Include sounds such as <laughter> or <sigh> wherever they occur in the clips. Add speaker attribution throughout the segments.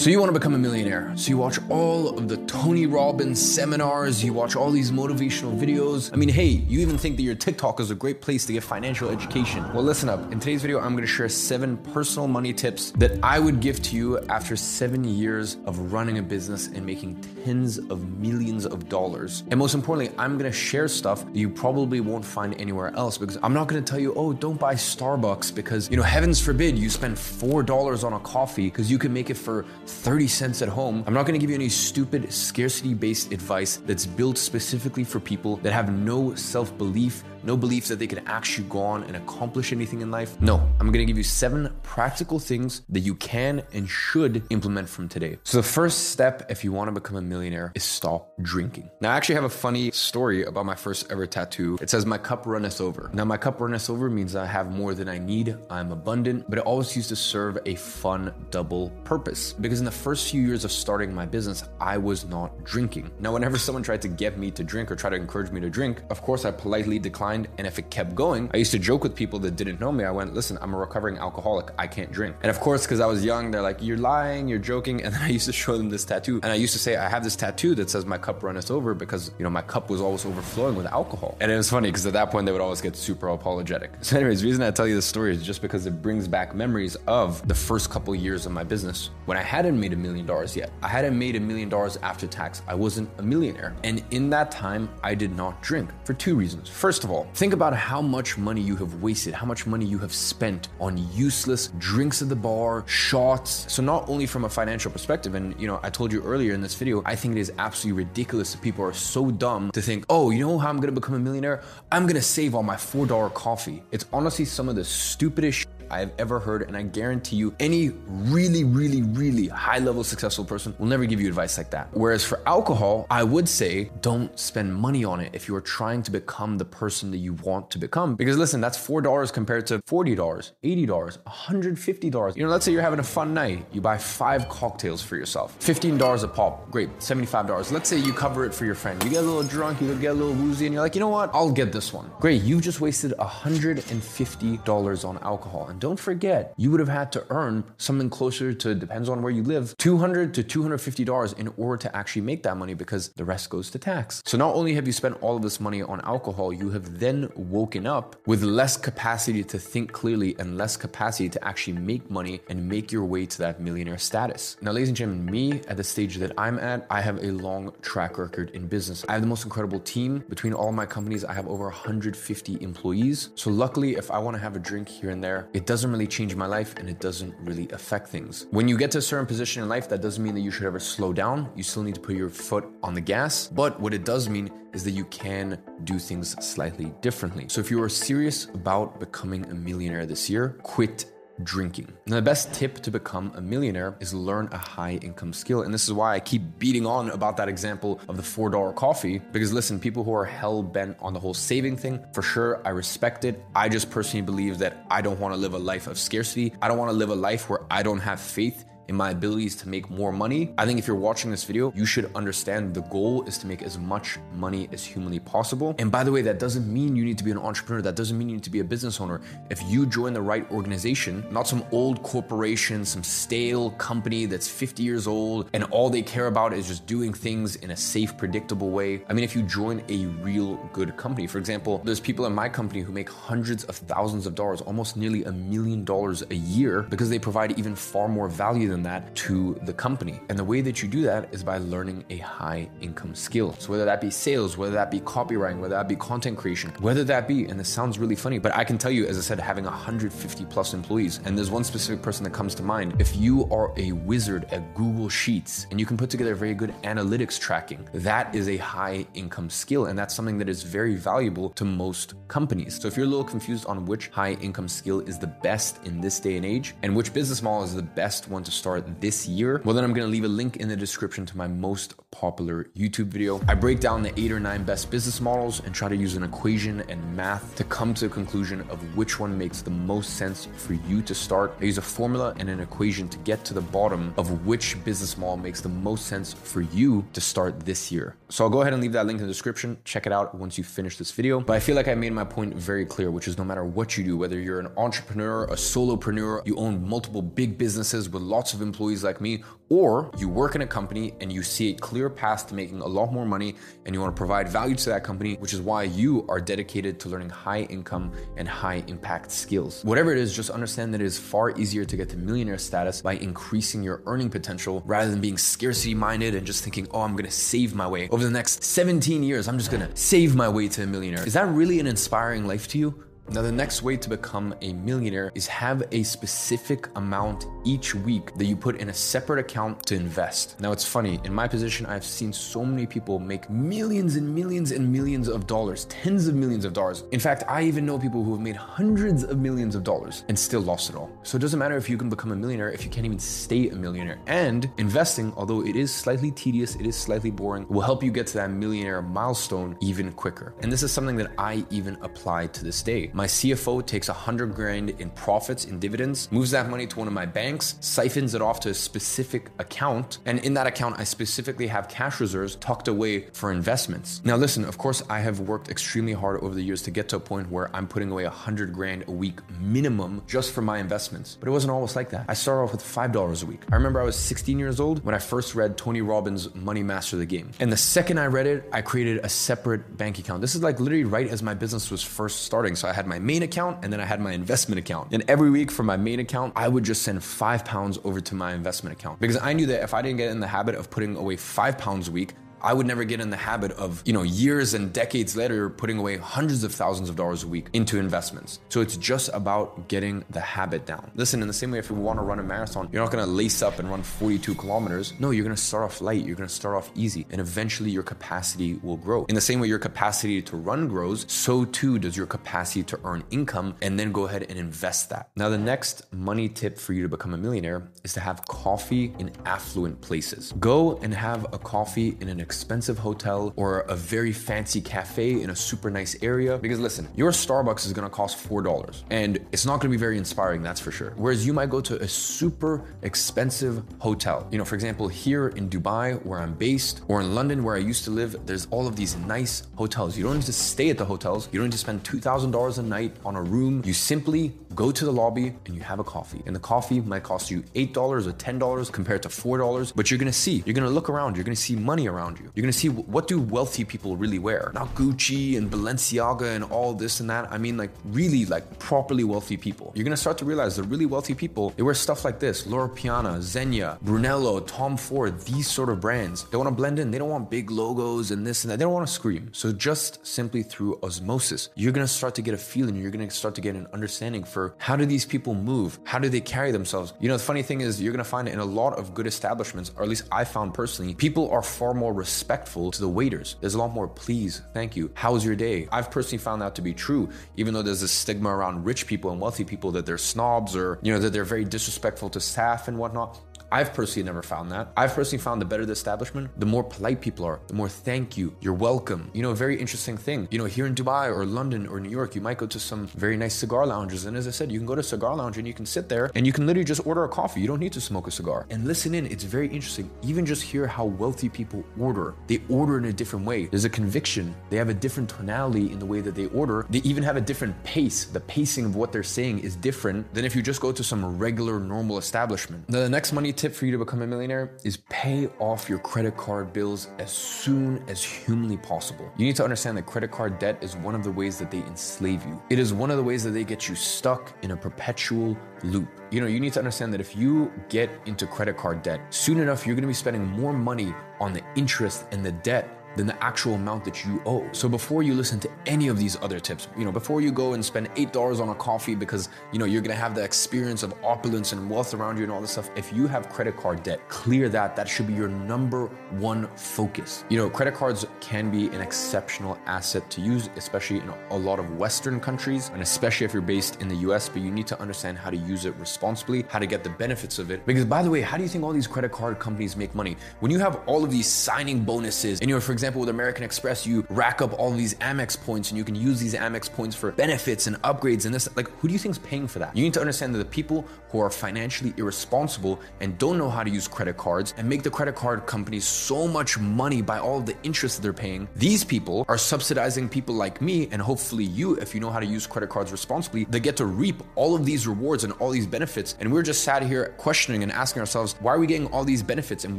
Speaker 1: So you want to become a millionaire. So you watch all of the Tony Robbins seminars, you watch all these motivational videos. I mean, hey, you even think that your TikTok is a great place to get financial education. Well, listen up. In today's video, I'm going to share seven personal money tips that I would give to you after seven years of running a business and making tens of millions of dollars. And most importantly, I'm going to share stuff that you probably won't find anywhere else because I'm not going to tell you, oh, don't buy Starbucks because, you know, heavens forbid you spend $4 on a coffee because you can make it for 30 cents at home. I'm not gonna give you any stupid scarcity based advice that's built specifically for people that have no self belief no belief that they can actually go on and accomplish anything in life. No, I'm gonna give you seven practical things that you can and should implement from today. So, the first step if you wanna become a millionaire is stop drinking. Now, I actually have a funny story about my first ever tattoo. It says, My cup runneth over. Now, my cup runneth over means I have more than I need, I'm abundant, but it always used to serve a fun double purpose. Because in the first few years of starting my business, I was not drinking. Now, whenever someone tried to get me to drink or try to encourage me to drink, of course, I politely declined And if it kept going, I used to joke with people that didn't know me. I went, listen, I'm a recovering alcoholic. I can't drink. And of course, because I was young, they're like, you're lying, you're joking. <laughs> And then I used to show them this tattoo. And I used to say, I have this tattoo that says my cup runneth over because, you know, my cup was always overflowing with alcohol. And it was funny because at that point, they would always get super apologetic. <laughs> So, anyways, the reason I tell you this story is just because it brings back memories of the first couple years of my business when I hadn't made a million dollars yet. I hadn't made a million dollars after tax. I wasn't a millionaire. And in that time, I did not drink for two reasons. First of all, think about how much money you have wasted, how much money you have spent on useless drinks at the bar, shots. So not only from a financial perspective, and you know, I told you earlier in this video, I think it is absolutely ridiculous that people are so dumb to think, oh, you know how I'm gonna become a millionaire? I'm gonna save on my $4 coffee. It's honestly some of the stupidest I've ever heard, and I guarantee you, any really, really, really high level successful person will never give you advice like that. Whereas for alcohol, I would say don't spend money on it if you are trying to become the person that you want to become. Because listen, that's $4 compared to $40, $80, $150. You know, let's say you're having a fun night, you buy five cocktails for yourself, $15 a pop, great, $75. Let's say you cover it for your friend, you get a little drunk, you get a little woozy, and you're like, you know what, I'll get this one. Great, you've just wasted $150 on alcohol. And don't forget, you would have had to earn something closer to, depends on where you live, 200 to $250 in order to actually make that money because the rest goes to tax. So not only have you spent all of this money on alcohol, you have then woken up with less capacity to think clearly and less capacity to actually make money and make your way to that millionaire status. Now, ladies and gentlemen, me at the stage that I'm at, I have a long track record in business. I have the most incredible team. Between all my companies, I have over 150 employees. So luckily, if I want to have a drink here and there, it doesn't really change my life and it doesn't really affect things. When you get to a certain position in life, that doesn't mean that you should ever slow down. You still need to put your foot on the gas. But what it does mean is that you can do things slightly differently. So if you are serious about becoming a millionaire this year, quit drinking. Now, the best tip to become a millionaire is learn a high income skill. And this is why I keep beating on about that example of the $4 coffee. Because listen, people who are hell bent on the whole saving thing, for sure, I respect it. I just personally believe that I don't want to live a life of scarcity. I don't want to live a life where I don't have faith in my abilities to make more money. I think if you're watching this video, you should understand the goal is to make as much money as humanly possible. And by the way, that doesn't mean you need to be an entrepreneur. That doesn't mean you need to be a business owner. If you join the right organization, not some old corporation, some stale company that's 50 years old and all they care about is just doing things in a safe, predictable way. I mean, if you join a real good company, for example, there's people in my company who make hundreds of thousands of dollars, almost nearly a million dollars a year because they provide even far more value than than that to the company. And the way that you do that is by learning a high income skill. So whether that be sales, whether that be copywriting, whether that be content creation, whether that be, and this sounds really funny, but I can tell you, as I said, having 150 plus employees, and there's one specific person that comes to mind. If you are a wizard at Google Sheets and you can put together very good analytics tracking, that is a high income skill. And that's something that is very valuable to most companies. So if you're a little confused on which high income skill is the best in this day and age and which business model is the best one to start start this year, well, then I'm gonna leave a link in the description to my most popular YouTube video. I break down the eight or nine best business models and try to use an equation and math to come to a conclusion of which one makes the most sense for you to start. I use a formula and an equation to get to the bottom of which business model makes the most sense for you to start this year. So I'll go ahead and leave that link in the description. Check it out once you finish this video. But I feel like I made my point very clear, which is no matter what you do, whether you're an entrepreneur, a solopreneur, you own multiple big businesses with lots of of employees like me, or you work in a company and you see a clear path to making a lot more money and you want to provide value to that company, which is why you are dedicated to learning high income and high impact skills. Whatever it is, just understand that it is far easier to get to millionaire status by increasing your earning potential rather than being scarcity minded and just thinking, oh, I'm gonna save my way. Over the next 17 years, I'm just gonna save my way to a millionaire. Is that really an inspiring life to you? Now, the next way to become a millionaire is have a specific amount each week that you put in a separate account to invest. Now, it's funny, in my position, I've seen so many people make millions and millions and millions of dollars, tens of millions of dollars. In fact, I even know people who have made hundreds of millions of dollars and still lost it all. So it doesn't matter if you can become a millionaire if you can't even stay a millionaire. And investing, although it is slightly tedious, it is slightly boring, will help you get to that millionaire milestone even quicker. And this is something that I even apply to this day. My CFO takes a hundred grand in profits in dividends, moves that money to one of my banks, siphons it off to a specific account, and in that account, I specifically have cash reserves tucked away for investments. Now, listen, of course, I have worked extremely hard over the years to get to a point where I'm putting away a hundred grand a week minimum just for my investments. But it wasn't always like that. I started off with five dollars a week. I remember I was 16 years old when I first read Tony Robbins' Money Master the Game. And the second I read it, I created a separate bank account. This is like literally right as my business was first starting. So I had my main account and then I had my investment account. And every week from my main account, I would just send five pounds over to my investment account because I knew that if I didn't get in the habit of putting away five pounds a week, I would never get in the habit of, you know, years and decades later putting away hundreds of thousands of dollars a week into investments. So it's just about getting the habit down. Listen, in the same way, if you want to run a marathon, you're not going to lace up and run 42 kilometers. No, you're going to start off light. You're going to start off easy, and eventually your capacity will grow. In the same way your capacity to run grows, so too does your capacity to earn income and then go ahead and invest that. Now, the next money tip for you to become a millionaire is to have coffee in affluent places. Go and have a coffee in an expensive hotel or a very fancy cafe in a super nice area. Because listen, your Starbucks is gonna cost $4 and it's not gonna be very inspiring, that's for sure. Whereas you might go to a super expensive hotel. You know, for example, here in Dubai, where I'm based, or in London, where I used to live, there's all of these nice hotels. You don't need to stay at the hotels, you don't need to spend $2,000 a night on a room. You simply go to the lobby and you have a coffee. And the coffee might cost you $8 or $10 compared to $4, but you're gonna see, you're gonna look around, you're gonna see money around you. You're gonna see what do wealthy people really wear? Not Gucci and Balenciaga and all this and that. I mean, like really like properly wealthy people. You're gonna start to realize the really wealthy people, they wear stuff like this: Loro Piana, Zegna, Brunello, Tom Ford, these sort of brands. They wanna blend in. They don't want big logos and this and that. They don't wanna scream. So just simply through osmosis, you're gonna start to get a feeling. You're gonna start to get an understanding for how do these people move? How do they carry themselves? You know, the funny thing is, you're gonna find it in a lot of good establishments, or at least I found personally, people are far more respectful to the waiters. There's a lot more please, thank you, how's your day? I've personally found that to be true, even though there's a stigma around rich people and wealthy people that they're snobs or, you know, that they're very disrespectful to staff and whatnot. I've personally never found that. I've personally found the better the establishment, the more polite people are, the more thank you, you're welcome. You know, a very interesting thing. You know, here in Dubai or London or New York, you might go to some very nice cigar lounges. And as I said, you can go to a cigar lounge and you can sit there and you can literally just order a coffee. You don't need to smoke a cigar. And listen in, it's very interesting. Even just hear how wealthy people order. They order in a different way. There's a conviction. They have a different tonality in the way that they order. They even have a different pace. The pacing of what they're saying is different than if you just go to some regular, normal establishment. Now, the next money tip for you to become a millionaire is pay off your credit card bills as soon as humanly possible. You need to understand that credit card debt is one of the ways that they enslave you. It is one of the ways that they get you stuck in a perpetual loop. You know, you need to understand that if you get into credit card debt, soon enough you're going to be spending more money on the interest and the debt than the actual amount that you owe. So before you listen to any of these other tips, you know, before you go and spend $8 on a coffee because, you know, you're going to have the experience of opulence and wealth around you and all this stuff, if you have credit card debt, clear that. That should be your number one focus. You know, credit cards can be an exceptional asset to use, especially in a lot of Western countries, and especially if you're based in the US, but you need to understand how to use it responsibly, how to get the benefits of it. Because by the way, how do you think all these credit card companies make money? When you have all of these signing bonuses and, you're, for example, example, with American Express, you rack up all these Amex points and you can use these Amex points for benefits and upgrades and this. Like, who do you think is paying for that? You need to understand that the people who are financially irresponsible and don't know how to use credit cards and make the credit card companies so much money by all the interest that they're paying, these people are subsidizing people like me and hopefully you, if you know how to use credit cards responsibly, they get to reap all of these rewards and all these benefits. And we're just sat here questioning and asking ourselves, why are we getting all these benefits and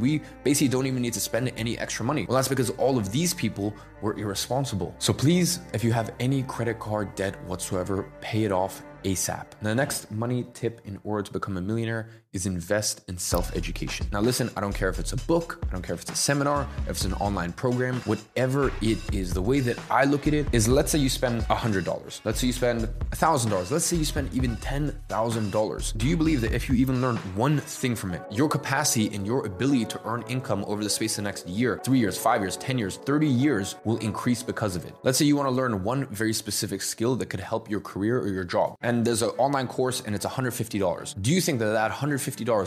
Speaker 1: we basically don't even need to spend any extra money? Well, that's because all of these people were irresponsible. So please, if you have any credit card debt whatsoever, pay it off ASAP. The next money tip in order to become a millionaire is invest in self education. Now, listen, I don't care if it's a book, I don't care if it's a seminar, if it's an online program, whatever it is. The way that I look at it is let's say you spend $100, let's say you spend $1,000, let's say you spend even $10,000. Do you believe that if you even learn one thing from it, your capacity and your ability to earn income over the space of the next year, three years, five years, 10 years, 30 years will increase because of it? Let's say you want to learn one very specific skill that could help your career or your job and there's an online course and it's $150. Do you think that that $150,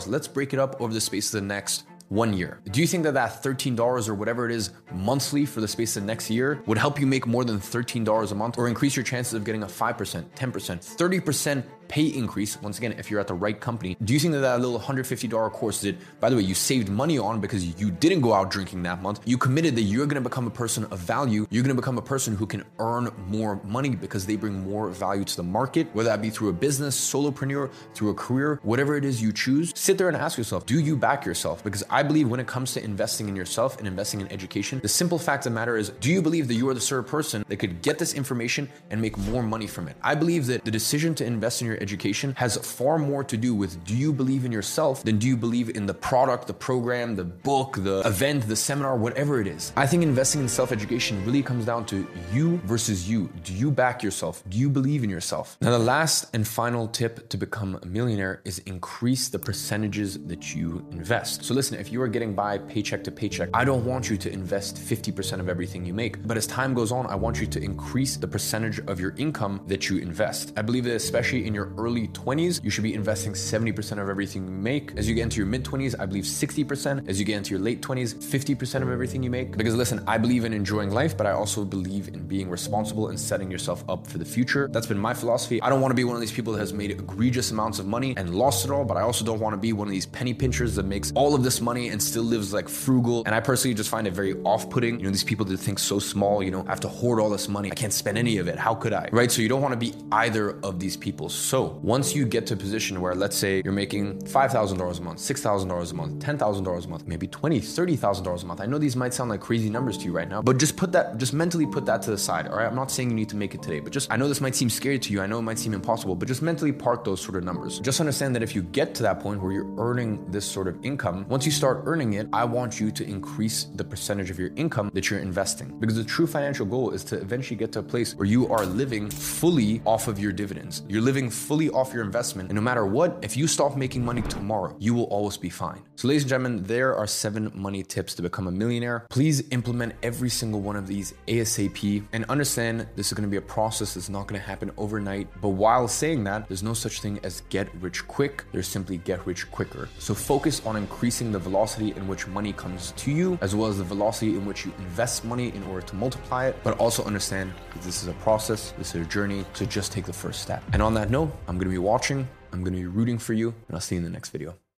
Speaker 1: let's break it up over the space of the next one year. Do you think that that $13 or whatever it is monthly for the space of the next year would help you make more than $13 a month or increase your chances of getting a 5%, 10%, 30% pay increase, once again, if you're at the right company, do you think that that little $150 course that, by the way, you saved money on because you didn't go out drinking that month, you committed that you're gonna become a person of value, you're gonna become a person who can earn more money because they bring more value to the market, whether that be through a business, solopreneur, through a career, whatever it is you choose, sit there and ask yourself, do you back yourself? Because I believe when it comes to investing in yourself and investing in education, the simple fact of the matter is, do you believe that you are the sort of person that could get this information and make more money from it? I believe that the decision to invest in your education has far more to do with do you believe in yourself than do you believe in the product, the program, the book, the event, the seminar, whatever it is. I think investing in self education really comes down to you versus you. Do you back yourself? Do you believe in yourself? Now, the last and final tip to become a millionaire is increase the percentages that you invest. So, listen, if you are getting by paycheck to paycheck, I don't want you to invest 50% of everything you make. But as time goes on, I want you to increase the percentage of your income that you invest. I believe that especially in your early 20s, you should be investing 70% of everything you make. As you get into your mid 20s, I believe 60%. As you get into your late 20s, 50% of everything you make. Because listen, I believe in enjoying life, but I also believe in being responsible and setting yourself up for the future. That's been my philosophy. I don't want to be one of these people that has made egregious amounts of money and lost it all, but I also don't want to be one of these penny pinchers that makes all of this money and still lives like frugal. And I personally just find it very off putting. You know, these people that think so small, you know, I have to hoard all this money. I can't spend any of it. How could I? Right? So you don't want to be either of these people. So once you get to a position where, let's say, you're making $5,000 a month, $6,000 a month, $10,000 a month, maybe $20,000, $30,000 a month. I know these might sound like crazy numbers to you right now, but just put that, just mentally put that to the side. All right. I'm not saying you need to make it today, but just, I know this might seem scary to you. I know it might seem impossible, but just mentally park those sort of numbers. Just understand that if you get to that point where you're earning this sort of income, once you start earning it, I want you to increase the percentage of your income that you're investing. Because the true financial goal is to eventually get to a place where you are living fully off of your dividends. You're living fully off your investment. And no matter what, if you stop making money tomorrow, you will always be fine. So, ladies and gentlemen, there are seven money tips to become a millionaire. Please implement every single one of these ASAP and understand this is going to be a process that's not going to happen overnight. But while saying that, there's no such thing as get rich quick, there's simply get rich quicker. So, focus on increasing the velocity in which money comes to you, as well as the velocity in which you invest money in order to multiply it. But also understand that this is a process, this is a journey, so just take the first step. And on that note, I'm going to be watching I'm going to be rooting for you, and I'll see you in the next video.